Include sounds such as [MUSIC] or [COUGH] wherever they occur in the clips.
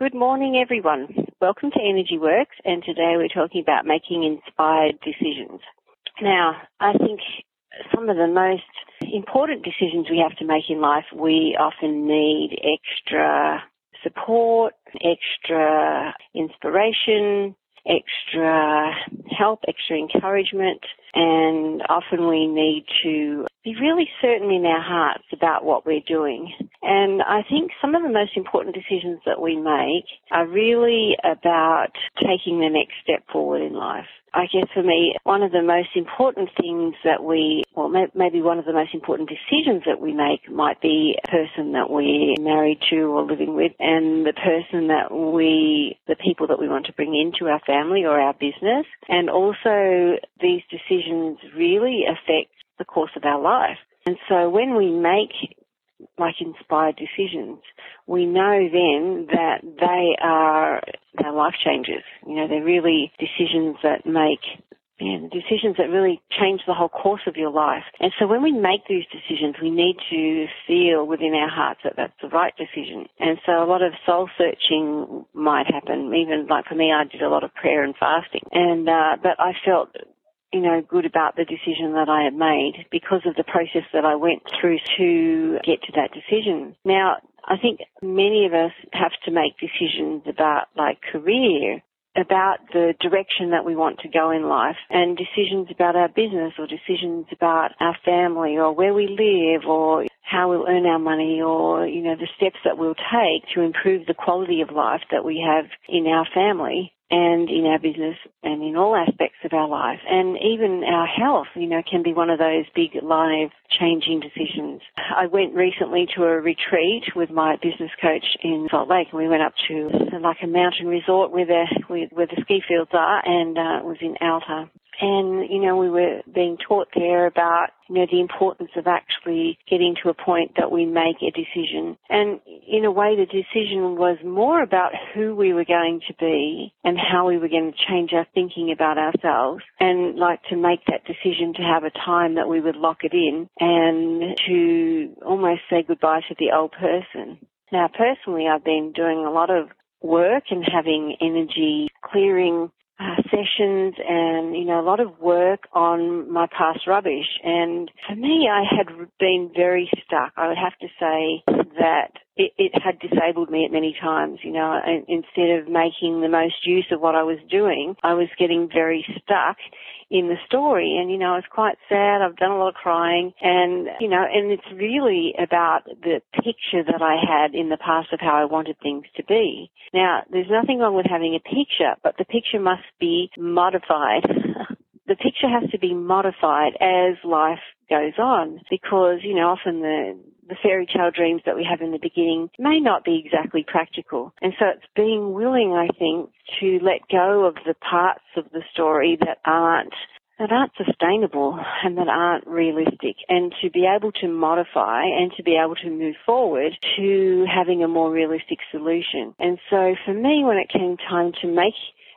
Good morning, everyone. Welcome to Energy Works, and today we're talking about making inspired decisions. Now, I think some of the most important decisions we have to make in life, we often need extra support, extra inspiration, extra help, extra encouragement, and often we need to be really certain in our hearts about what we're doing. And I think some of the most important decisions that we make are really about taking the next step forward in life. I guess for me, one of the most important things that we, well, maybe one of the most important decisions that we make might be a person that we're married to or living with and the person that we, the people that we want to bring into our family or our business. And also these decisions really affect the course of our life. And so when we make like inspired decisions, we know then that they are our life changes. You know, they're really decisions that make yeah, decisions that really change the whole course of your life. And so when we make these decisions, we need to feel within our hearts that that's the right decision. And so a lot of soul searching might happen. Even like for me, I did a lot of prayer and fasting. And, uh, but I felt you know, good about the decision that I had made because of the process that I went through to get to that decision. Now, I think many of us have to make decisions about like career, about the direction that we want to go in life and decisions about our business or decisions about our family or where we live or how we'll earn our money or, you know, the steps that we'll take to improve the quality of life that we have in our family and in our business and in all aspects of our life. And even our health, you know, can be one of those big life changing decisions. I went recently to a retreat with my business coach in Salt Lake and we went up to like a mountain resort where the, where the ski fields are and uh, it was in Alta. And, you know, we were being taught there about, you know, the importance of actually getting to a point that we make a decision. And in a way, the decision was more about who we were going to be and how we were going to change our thinking about ourselves and like to make that decision to have a time that we would lock it in and to almost say goodbye to the old person. Now, personally, I've been doing a lot of work and having energy clearing uh, sessions and, you know, a lot of work on my past rubbish. And for me, I had been very stuck. I would have to say that it, it had disabled me at many times, you know, and instead of making the most use of what I was doing, I was getting very stuck in the story. And, you know, it's quite sad. I've done a lot of crying and, you know, and it's really about the picture that I had in the past of how I wanted things to be. Now, there's nothing wrong with having a picture, but the picture must be modified. [LAUGHS] the picture has to be modified as life goes on because, you know, often the, the fairy tale dreams that we have in the beginning may not be exactly practical. And so it's being willing, I think, to let go of the parts of the story that aren't that aren't sustainable and that aren't realistic and to be able to modify and to be able to move forward to having a more realistic solution. And so for me when it came time to make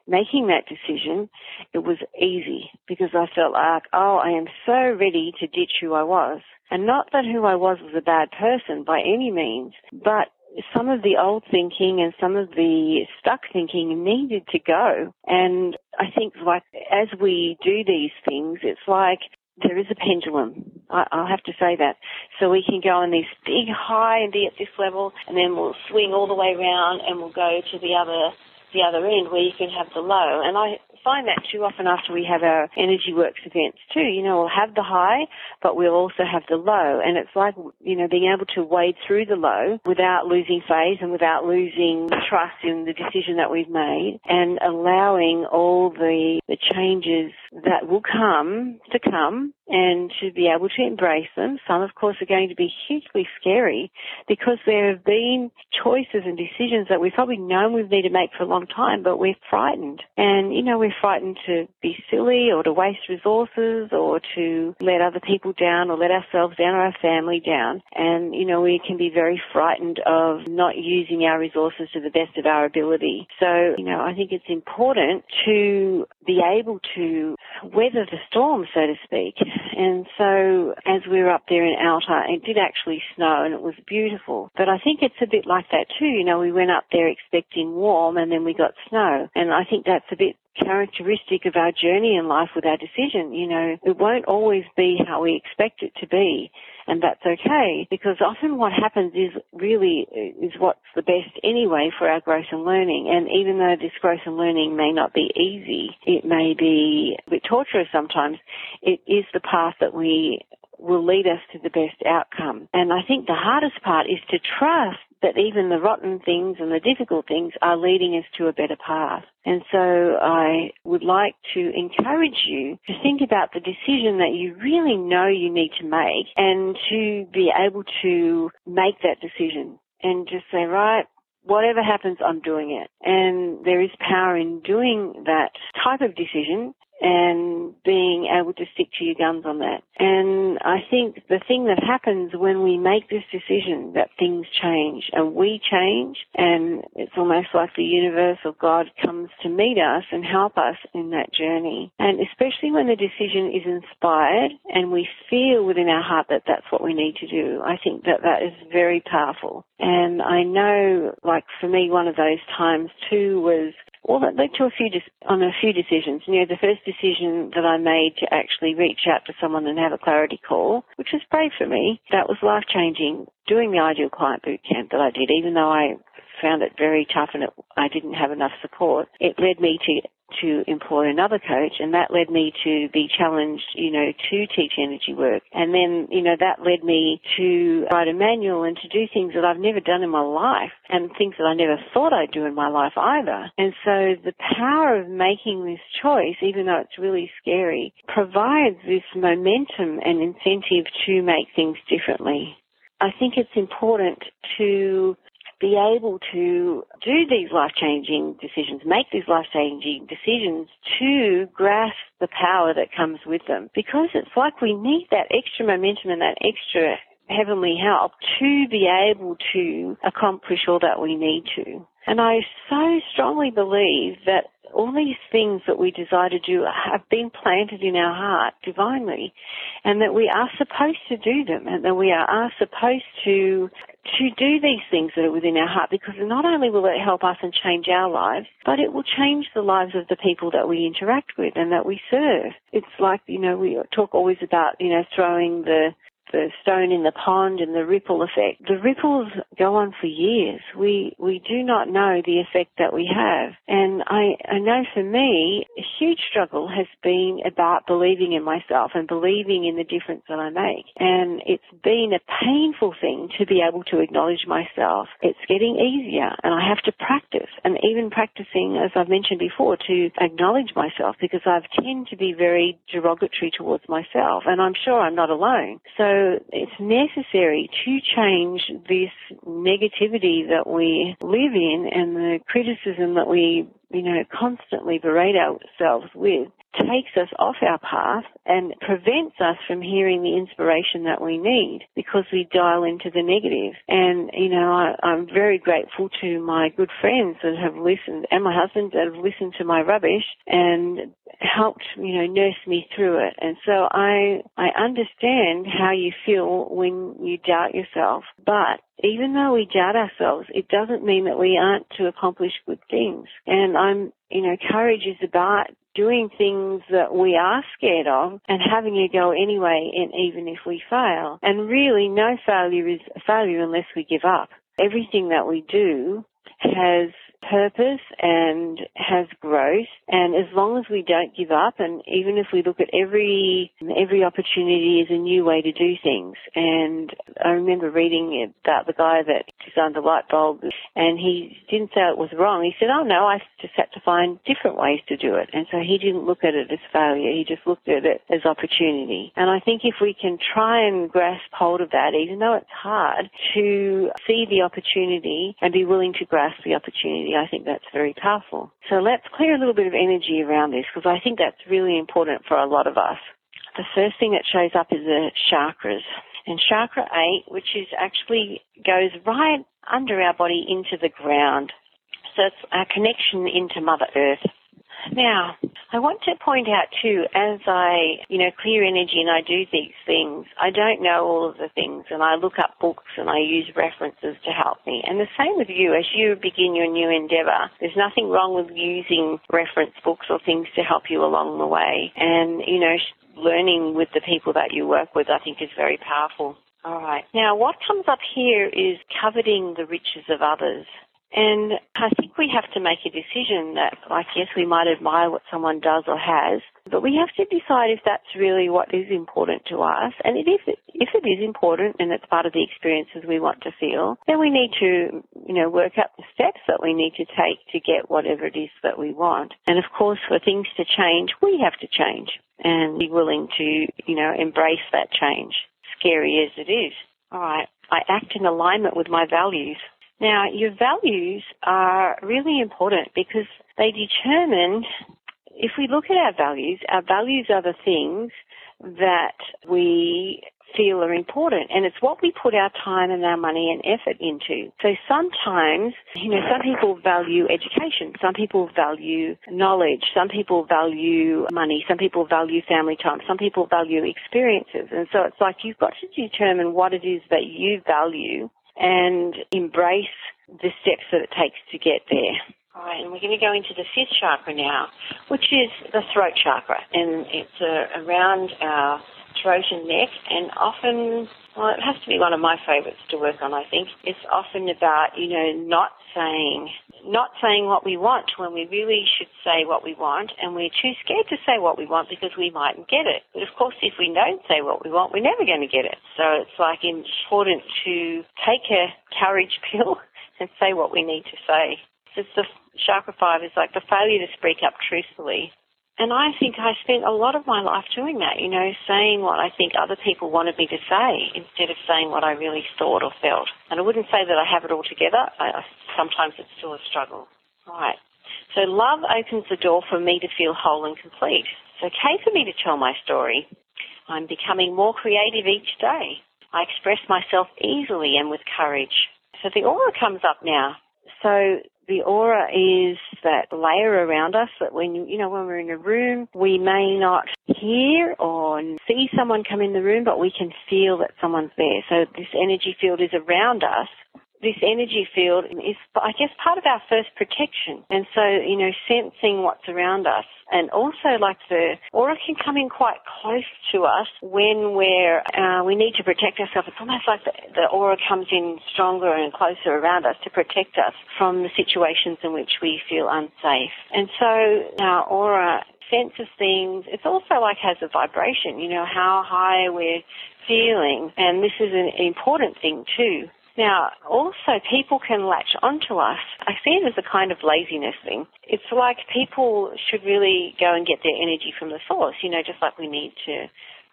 making that decision, it was easy because I felt like, oh, I am so ready to ditch who I was. And not that who I was was a bad person by any means, but some of the old thinking and some of the stuck thinking needed to go. And I think like as we do these things, it's like there is a pendulum. I, will have to say that. So we can go on this big high and be at this level, and then we'll swing all the way around and we'll go to the other the other end where you can have the low. And I find that too often after we have our Energy Works events too. You know, we'll have the high, but we'll also have the low. And it's like, you know, being able to wade through the low without losing phase and without losing trust in the decision that we've made and allowing all the, the changes that will come to come and to be able to embrace them. Some, of course, are going to be hugely scary because there have been choices and decisions that we've probably known we need to make for a long time, but we're frightened. And, you know, we're frightened to be silly or to waste resources or to let other people down or let ourselves down or our family down. And, you know, we can be very frightened of not using our resources to the best of our ability. So, you know, I think it's important to be able to weather the storm, so to speak And so as we were up there in Alta, it did actually snow and it was beautiful. But I think it's a bit like that too. You know, we went up there expecting warm and then we got snow. And I think that's a bit characteristic of our journey in life with our decision. You know, it won't always be how we expect it to be. And that's okay because often what happens is really uh, is what's the best anyway for our growth and learning. And even though this growth and learning may not be easy, it may be a bit torturous sometimes, it is the path that we will lead us to the best outcome. And I think the hardest part is to trust that even the rotten things and the difficult things are leading us to a better path. And so I would like to encourage you to think about the decision that you really know you need to make and to be able to make that decision and just say, right, whatever happens, I'm doing it. And there is power in doing that type of decision and being able to stick to your guns on that. And I think the thing that happens when we make this decision that things change and we change and it's almost like the universe or God comes to meet us and help us in that journey. And especially when the decision is inspired and we feel within our heart that that's what we need to do, I think that that is very powerful. And I know, like for me, one of those times too was well, that led to a few on a few decisions. You know, the first decision that I made to actually reach out to someone and have a clarity call, which was brave for me, that was life changing. Doing the ideal client boot camp that I did, even though I found it very tough and it, I didn't have enough support, it led me to to employ another coach and that led me to be challenged, you know, to teach energy work. And then, you know, that led me to write a manual and to do things that I've never done in my life and things that I never thought I'd do in my life either. And so the power of making this choice, even though it's really scary, provides this momentum and incentive to make things differently. I think it's important to be able to do these life-changing decisions, make these life-changing decisions to grasp the power that comes with them. Because it's like we need that extra momentum and that extra heavenly help to be able to accomplish all that we need to. And I so strongly believe that all these things that we desire to do have been planted in our heart divinely and that we are supposed to do them and that we are supposed to to do these things that are within our heart because not only will it help us and change our lives, but it will change the lives of the people that we interact with and that we serve. It's like, you know, we talk always about, you know, throwing the the stone in the pond and the ripple effect. The ripples go on for years. We we do not know the effect that we have. And I, I know for me, a huge struggle has been about believing in myself and believing in the difference that I make. And it's been a painful thing to be able to acknowledge myself. It's getting easier and I have to practice and even practicing, as I've mentioned before, to acknowledge myself because I tend to be very derogatory towards myself and I'm sure I'm not alone. So it's necessary to change this negativity that we live in and the criticism that we, you know, constantly berate ourselves with takes us off our path and prevents us from hearing the inspiration that we need because we dial into the negative. And, you know, I, I'm very grateful to my good friends that have listened and my husband that have listened to my rubbish and helped, you know, nurse me through it. And so I, I understand how you feel when you doubt yourself, but even though we doubt ourselves, it doesn't mean that we aren't to accomplish good things. And I'm, you know, courage is about doing things that we are scared of and having a go anyway, and even if we fail. And really, no failure is a failure unless we give up. Everything that we do has purpose and has growth. And as long as we don't give up and even if we look at every every opportunity as a new way to do things. And I remember reading about the guy that designed the light bulb and he didn't say it was wrong. He said oh no I just had to find different ways to do it. And so he didn't look at it as failure. He just looked at it as opportunity. And I think if we can try and grasp hold of that even though it's hard to see the opportunity and be willing to grasp the opportunity I think that's very powerful. So let's clear a little bit of energy around this because I think that's really important for a lot of us. The first thing that shows up is the chakras. And chakra 8, which is actually goes right under our body into the ground. So it's our connection into Mother Earth. Now, I want to point out too, as I, you know, clear energy and I do these things, I don't know all of the things and I look up books and I use references to help me. And the same with you as you begin your new endeavor. There's nothing wrong with using reference books or things to help you along the way. And, you know, learning with the people that you work with, I think is very powerful. All right. Now, what comes up here is coveting the riches of others. And I think we have to make a decision that, like, yes, we might admire what someone does or has, but we have to decide if that's really what is important to us. And if it, if it is important and it's part of the experiences we want to feel, then we need to, you know, work out the steps that we need to take to get whatever it is that we want. And of course, for things to change, we have to change and be willing to, you know, embrace that change, scary as it is. All right. I act in alignment with my values. Now, your values are really important because they determine, if we look at our values, our values are the things that we feel are important and it's what we put our time and our money and effort into. So sometimes, you know, some people value education, some people value knowledge, some people value money, some people value family time, some people value experiences. And so it's like you've got to determine what it is that you value and embrace the steps that it takes to get there. All right, and we're going to go into the fifth chakra now, which is the throat chakra, and it's uh, around our throat and neck, and often, well, it has to be one of my favourites to work on. I think it's often about you know not saying not saying what we want when we really should say what we want, and we're too scared to say what we want because we mightn't get it. But of course, if we don't say what we want, we're never going to get it. So it's like important to take a courage [LAUGHS] pill and say what we need to say. It's the chakra five is like the failure to speak up truthfully and I think I spent a lot of my life doing that, you know, saying what I think other people wanted me to say instead of saying what I really thought or felt. And I wouldn't say that I have it all together. I, sometimes it's still a struggle. Right. So love opens the door for me to feel whole and complete. It's okay for me to tell my story. I'm becoming more creative each day. I express myself easily and with courage. So the aura comes up now. So the aura is that layer around us that when you know when we're in a room we may not hear or see someone come in the room but we can feel that someone's there. So this energy field is around us this energy field is, I guess, part of our first protection. And so, you know, sensing what's around us. And also, like the aura can come in quite close to us when we're, uh, we need to protect ourselves. It's almost like the, the aura comes in stronger and closer around us to protect us from the situations in which we feel unsafe. And so our aura senses things. It's also like has a vibration, you know, how high we're feeling. And this is an important thing too. Now, also people can latch onto us. I see it as a kind of laziness thing. It's like people should really go and get their energy from the source, you know, just like we need to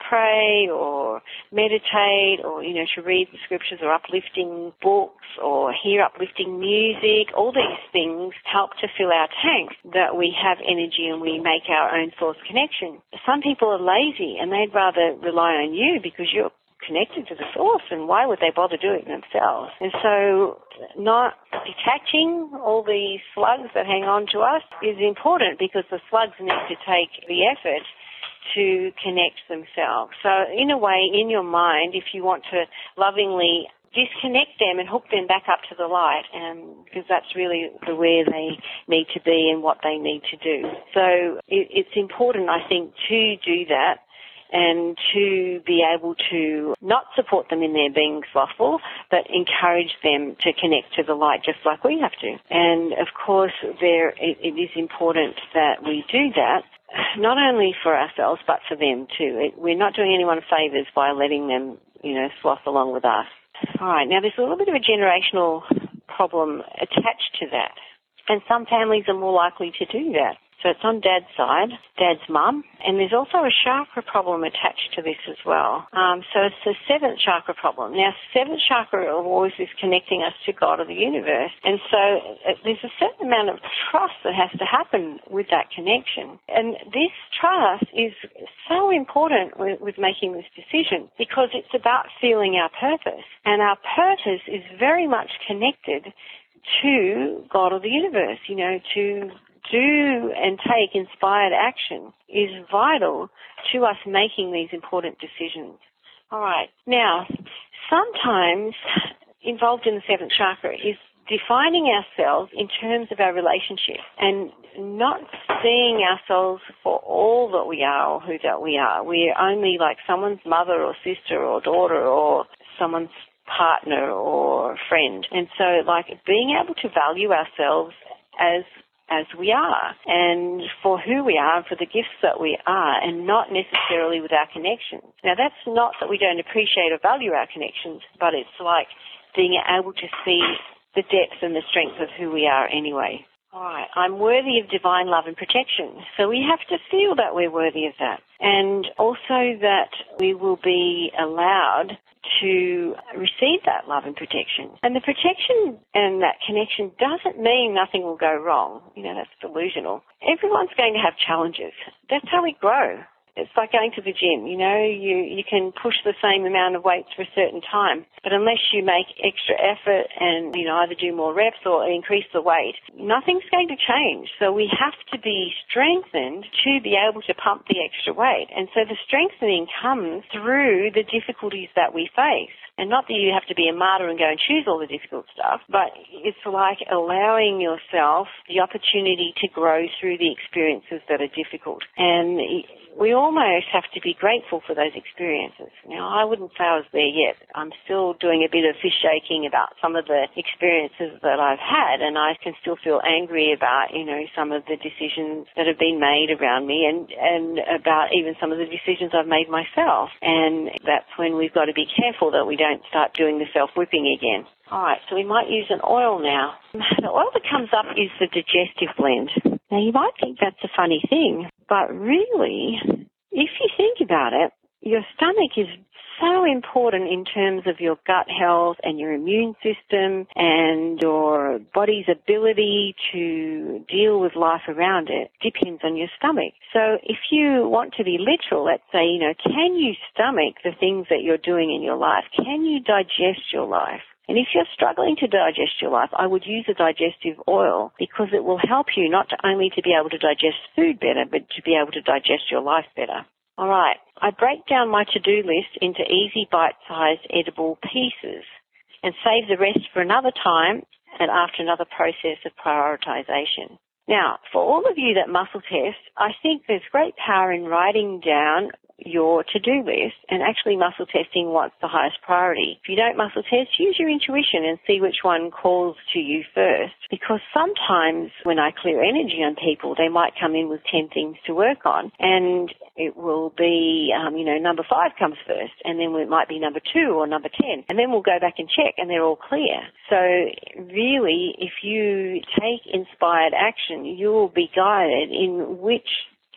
pray or meditate or, you know, to read the scriptures or uplifting books or hear uplifting music. All these things help to fill our tanks that we have energy and we make our own source connection. Some people are lazy and they'd rather rely on you because you're connected to the source and why would they bother doing it themselves? And so not detaching all these slugs that hang on to us is important because the slugs need to take the effort to connect themselves. So in a way, in your mind, if you want to lovingly disconnect them and hook them back up to the light um, and because that's really the where they need to be and what they need to do. So it, it's important, I think, to do that and to be able to not support them in their being slothful, but encourage them to connect to the light just like we have to. And of course, there it, it is important that we do that not only for ourselves but for them too. It, we're not doing anyone favors by letting them, you know, sloth along with us. All right. Now there's a little bit of a generational problem attached to that, and some families are more likely to do that. So it's on dad's side, dad's mum, and there's also a chakra problem attached to this as well. Um, so it's the seventh chakra problem. Now, seventh chakra always is connecting us to God or the universe, and so uh, there's a certain amount of trust that has to happen with that connection. And this trust is so important with, with making this decision because it's about feeling our purpose, and our purpose is very much connected to God or the universe, you know, to do and take inspired action is vital to us making these important decisions. All right. Now, sometimes involved in the seventh chakra is defining ourselves in terms of our relationship and not seeing ourselves for all that we are or who that we are. We're only like someone's mother or sister or daughter or someone's partner or friend. And so like being able to value ourselves as as we are and for who we are and for the gifts that we are and not necessarily with our connections. Now that's not that we don't appreciate or value our connections, but it's like being able to see the depth and the strength of who we are anyway. All right, I'm worthy of divine love and protection. So we have to feel that we're worthy of that. And also that we will be allowed to receive that love and protection. And the protection and that connection doesn't mean nothing will go wrong. You know, that's delusional. Everyone's going to have challenges. That's how we grow. It's like going to the gym. You know, you, you can push the same amount of weights for a certain time, but unless you make extra effort and, you know, either do more reps or increase the weight, nothing's going to change. So we have to be strengthened to be able to pump the extra weight. And so the strengthening comes through the difficulties that we face. And not that you have to be a martyr and go and choose all the difficult stuff, but it's like allowing yourself the opportunity to grow through the experiences that are difficult. And we almost have to be grateful for those experiences. Now, I wouldn't say I was there yet. I'm still doing a bit of fish shaking about some of the experiences that I've had, and I can still feel angry about, you know, some of the decisions that have been made around me and, and about even some of the decisions I've made myself. And that's when we've got to be careful that we don't start doing the self-whipping again. All right, so we might use an oil now. [LAUGHS] The oil that comes up is the digestive blend. Now you might think that's a funny thing, but really, if you think about it, your stomach is so important in terms of your gut health and your immune system and your body's ability to deal with life around it depends on your stomach. So if you want to be literal, let's say, you know, can you stomach the things that you're doing in your life? Can you digest your life? And if you're struggling to digest your life, I would use a digestive oil because it will help you not only to be able to digest food better, but to be able to digest your life better. All right. I break down my to-do list into easy bite-sized edible pieces and save the rest for another time and after another process of prioritization. Now, for all of you that muscle test, I think there's great power in writing down your to-do list and actually muscle testing what's the highest priority. If you don't muscle test, use your intuition and see which one calls to you first. Because sometimes when I clear energy on people, they might come in with 10 things to work on and it will be, um, you know, number five comes first and then it might be number two or number 10 and then we'll go back and check and they're all clear. So really, if you take inspired action, you will be guided in which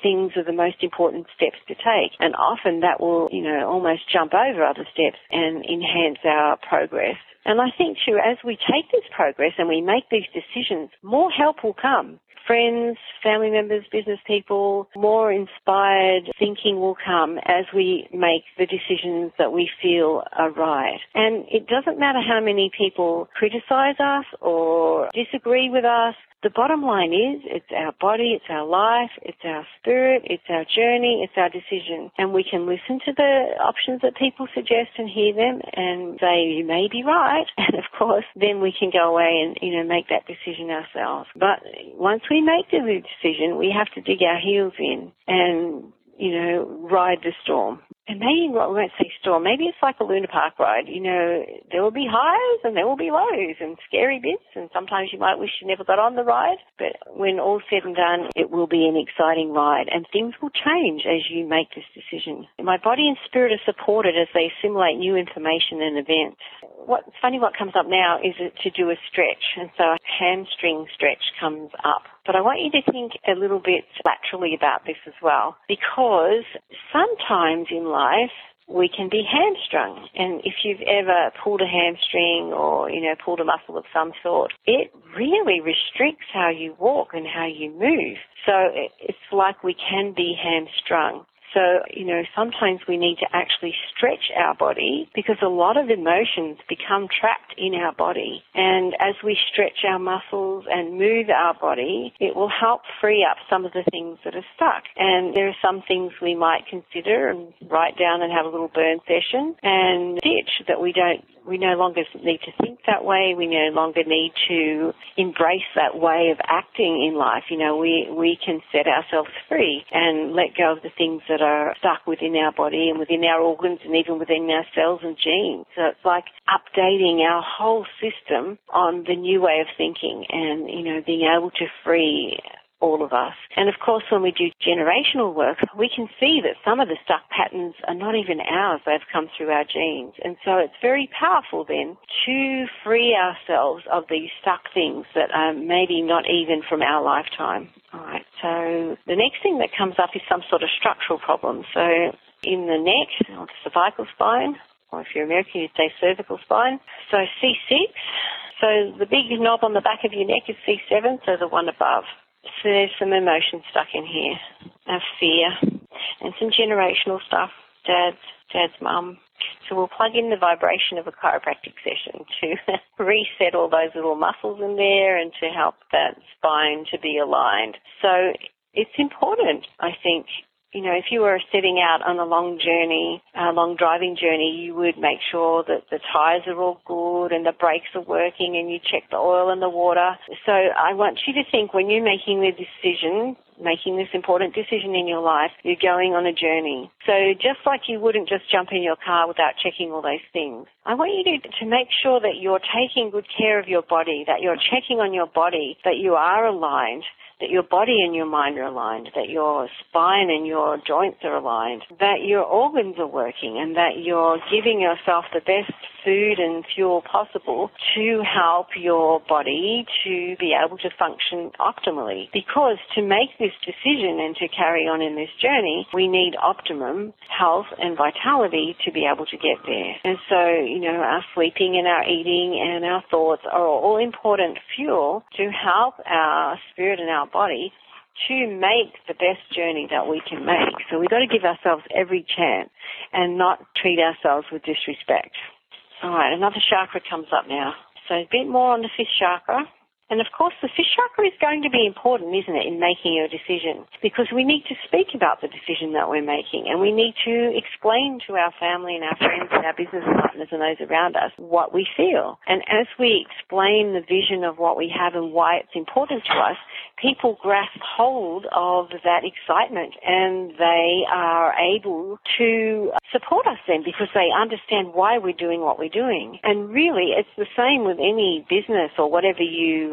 things are the most important steps to take. And often that will, you know, almost jump over other steps and enhance our progress. And I think too, as we take this progress and we make these decisions, more help will come friends, family members, business people, more inspired thinking will come as we make the decisions that we feel are right. And it doesn't matter how many people criticize us or disagree with us. The bottom line is it's our body, it's our life, it's our spirit, it's our journey, it's our decision. And we can listen to the options that people suggest and hear them and say, you may be right. [LAUGHS] And of course, then we can go away and, you know, make that decision ourselves. But once we make the decision, we have to dig our heels in and you know, ride the storm. And maybe well, we won't say storm. Maybe it's like a Luna Park ride. You know, there will be highs and there will be lows and scary bits, and sometimes you might wish you never got on the ride. But when all's said and done, it will be an exciting ride, and things will change as you make this decision. My body and spirit are supported as they assimilate new information and events. What's funny, what comes up now is to do a stretch, and so a hamstring stretch comes up. But I want you to think a little bit laterally about this as well, because sometimes in life we can be hamstrung. And if you've ever pulled a hamstring or, you know, pulled a muscle of some sort, it really restricts how you walk and how you move. So it's like we can be hamstrung. So, you know, sometimes we need to actually stretch our body because a lot of emotions become trapped in our body. And as we stretch our muscles and move our body, it will help free up some of the things that are stuck. And there are some things we might consider and write down and have a little burn session and ditch that we don't we no longer need to think that way. We no longer need to embrace that way of acting in life. You know, we, we can set ourselves free and let go of the things that are stuck within our body and within our organs and even within our cells and genes. So it's like updating our whole system on the new way of thinking and, you know, being able to free all of us. And of course, when we do generational work, we can see that some of the stuck patterns are not even ours. They've come through our genes. And so it's very powerful then to free ourselves of these stuck things that are maybe not even from our lifetime. All right. So the next thing that comes up is some sort of structural problem. So in the neck or the cervical spine, or if you're American, you'd say cervical spine. So C6. So the big knob on the back of your neck is C7, so the one above. So there's some emotion stuck in here of fear and some generational stuff. Dad's, dad's mum. So we'll plug in the vibration of a chiropractic session to [LAUGHS] reset all those little muscles in there and to help that spine to be aligned. So it's important, I think, you know, if you were setting out on a long journey, a long driving journey, you would make sure that the tyres are all good and the brakes are working and you check the oil and the water. So I want you to think when you're making the decision, making this important decision in your life, you're going on a journey. So just like you wouldn't just jump in your car without checking all those things, I want you to, to make sure that you're taking good care of your body, that you're checking on your body, that you are aligned, that your body and your mind are aligned, that your spine and your joints are aligned, that your organs are working, and that you're giving yourself the best food and fuel possible to help your body to be able to function optimally. Because to make this decision and to carry on in this journey, we need optimum health and vitality to be able to get there. And so, you know, our sleeping and our eating and our thoughts are all important fuel to help our spirit and our body to make the best journey that we can make. So we've got to give ourselves every chance and not treat ourselves with disrespect. All right, another chakra comes up now. So a bit more on the fifth chakra. And of course, the fifth chakra is going to be important, isn't it, in making your decision? Because we need to speak about the decision that we're making and we need to explain to our family and our friends and our business partners and those around us what we feel. And as we explain the vision of what we have and why it's important to us, people grasp hold of that excitement and they are able to support us then because they understand why we're doing what we're doing. And really, it's the same with any business or whatever you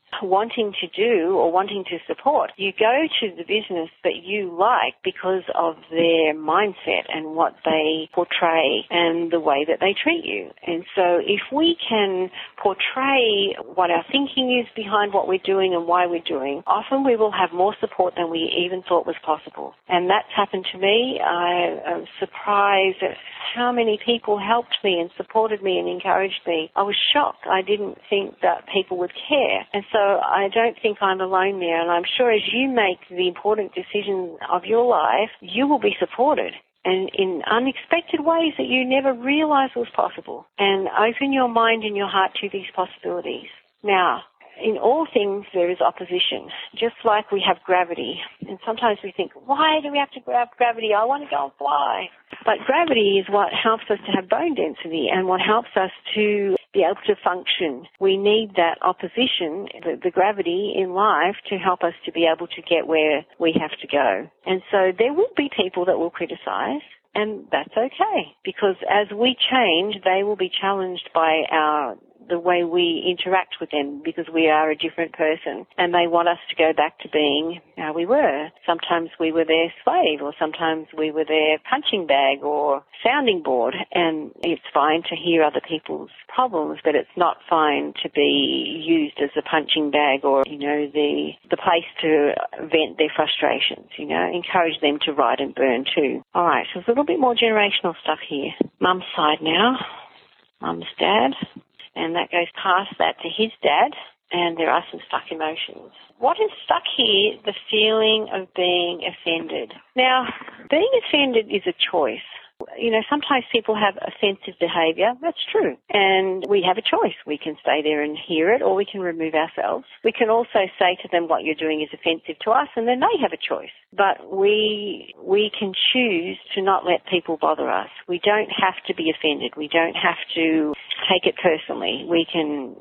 wanting to do or wanting to support. You go to the business that you like because of their mindset and what they portray and the way that they treat you. And so if we can portray what our thinking is behind what we're doing and why we're doing, often we will have more support than we even thought was possible. And that's happened to me. I am surprised at how many people helped me and supported me and encouraged me. I was shocked. I didn't think that people would care. And so I don't think I'm alone there. And I'm sure as you make the important decisions of your life, you will be supported and in unexpected ways that you never realized was possible. And open your mind and your heart to these possibilities. Now, in all things there is opposition, just like we have gravity. And sometimes we think, why do we have to grab gravity? I want to go and fly. But gravity is what helps us to have bone density and what helps us to be able to function. We need that opposition, the, the gravity in life to help us to be able to get where we have to go. And so there will be people that will criticize. And that's okay because as we change, they will be challenged by our the way we interact with them because we are a different person and they want us to go back to being how we were. Sometimes we were their slave or sometimes we were their punching bag or sounding board and it's fine to hear other people's problems but it's not fine to be used as a punching bag or, you know, the, the place to vent their frustrations, you know, encourage them to ride and burn too. Alright, so there's a little bit more generational stuff here. Mum's side now. Mum's dad and that goes past that to his dad. and there are some stuck emotions. What is stuck here? The feeling of being offended. Now, being offended is a choice. You know, sometimes people have offensive behaviour. That's true. And we have a choice. We can stay there and hear it or we can remove ourselves. We can also say to them what you're doing is offensive to us and then they have a choice. But we, we can choose to not let people bother us. We don't have to be offended. We don't have to take it personally. We can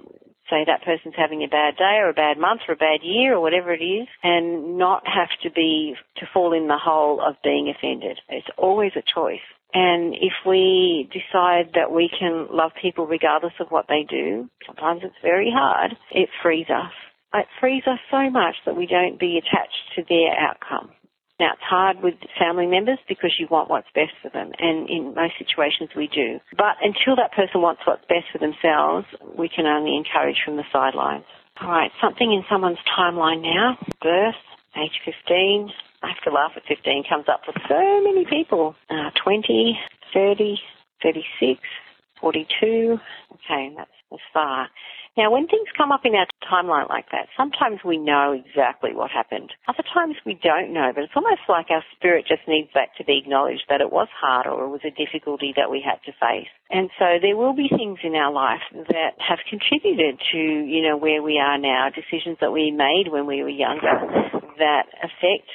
say that person's having a bad day or a bad month or a bad year or whatever it is and not have to be, to fall in the hole of being offended. It's always a choice. And if we decide that we can love people regardless of what they do, sometimes it's very hard, it frees us. It frees us so much that we don't be attached to their outcome. Now, it's hard with family members because you want what's best for them, and in most situations we do. But until that person wants what's best for themselves, we can only encourage from the sidelines. All right, something in someone's timeline now. Birth, age 15. I have to laugh at 15 comes up for so many people. Uh, 20, 30, 36, 42. Okay, that's as far. Now, when things come up in our timeline like that, sometimes we know exactly what happened. Other times we don't know, but it's almost like our spirit just needs that to be acknowledged that it was hard or it was a difficulty that we had to face. And so there will be things in our life that have contributed to, you know, where we are now, decisions that we made when we were younger that affect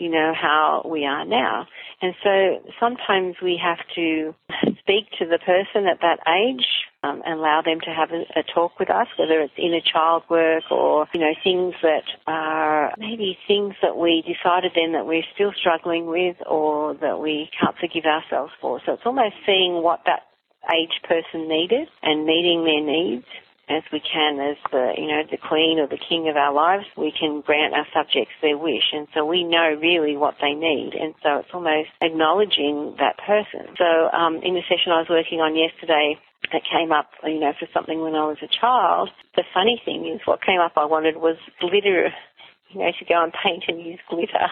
you know, how we are now. And so sometimes we have to speak to the person at that age um, and allow them to have a, a, talk with us, whether it's inner child work or, you know, things that are maybe things that we decided then that we're still struggling with or that we can't forgive ourselves for. So it's almost seeing what that age person needed and meeting their needs as we can as the, you know, the queen or the king of our lives, we can grant our subjects their wish. And so we know really what they need. And so it's almost acknowledging that person. So um, in the session I was working on yesterday, that came up, you know, for something when I was a child. The funny thing is what came up I wanted was glitter, [LAUGHS] you know, to go and paint and use glitter.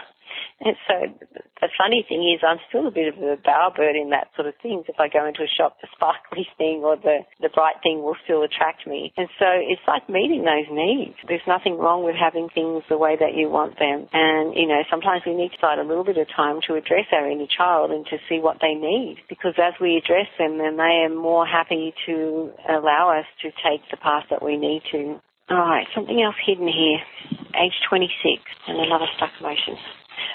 And so the funny thing is I'm still a bit of a bowerbird in that sort of things. If I go into a shop, the sparkly [LAUGHS] thing or the, the bright thing will still attract me. And so it's like meeting those needs. There's nothing wrong with having things the way that you want them. And, you know, sometimes we need to spend a little bit of time to address our inner child and to see what they need. Because as we address them, then they are more happy to allow us to take the path that we need to. All right, something else hidden here. Age 26 and another stuck emotion.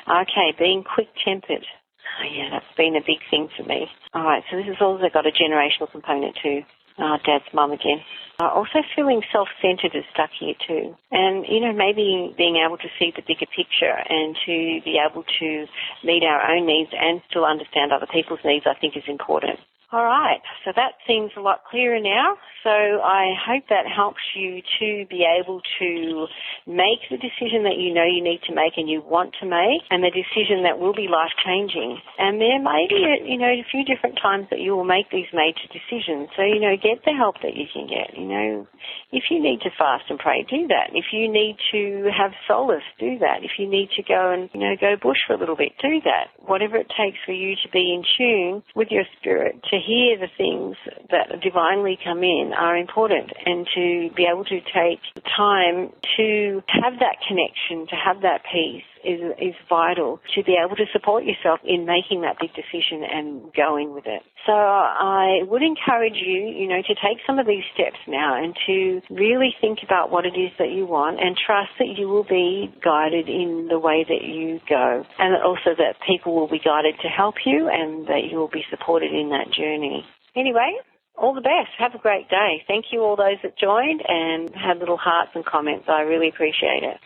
Okay, being quick-tempered. Oh, yeah, that's been a big thing for me. All right, so this has also got a generational component too. Oh, Dad's mum again. Uh, also feeling self-centered is stuck here too. And, you know, maybe being able to see the bigger picture and to be able to meet our own needs and still understand other people's needs, I think is important. All right, so that seems a lot clearer now. So I hope that helps you to be able to make the decision that you know you need to make and you want to make, and the decision that will be life changing. And there may be, a, you know, a few different times that you will make these major decisions. So you know, get the help that you can get. You know, if you need to fast and pray, do that. If you need to have solace, do that. If you need to go and you know go bush for a little bit, do that. Whatever it takes for you to be in tune with your spirit to hear the things that divinely come in are important and to be able to take time to have that connection, to have that peace is, is vital to be able to support yourself in making that big decision and going with it. So I would encourage you, you know, to take some of these steps now and to really think about what it is that you want and trust that you will be guided in the way that you go and also that people will be guided to help you and that you will be supported in that journey. Anyway, all the best. Have a great day. Thank you all those that joined and had little hearts and comments. I really appreciate it.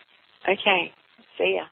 Okay. See ya.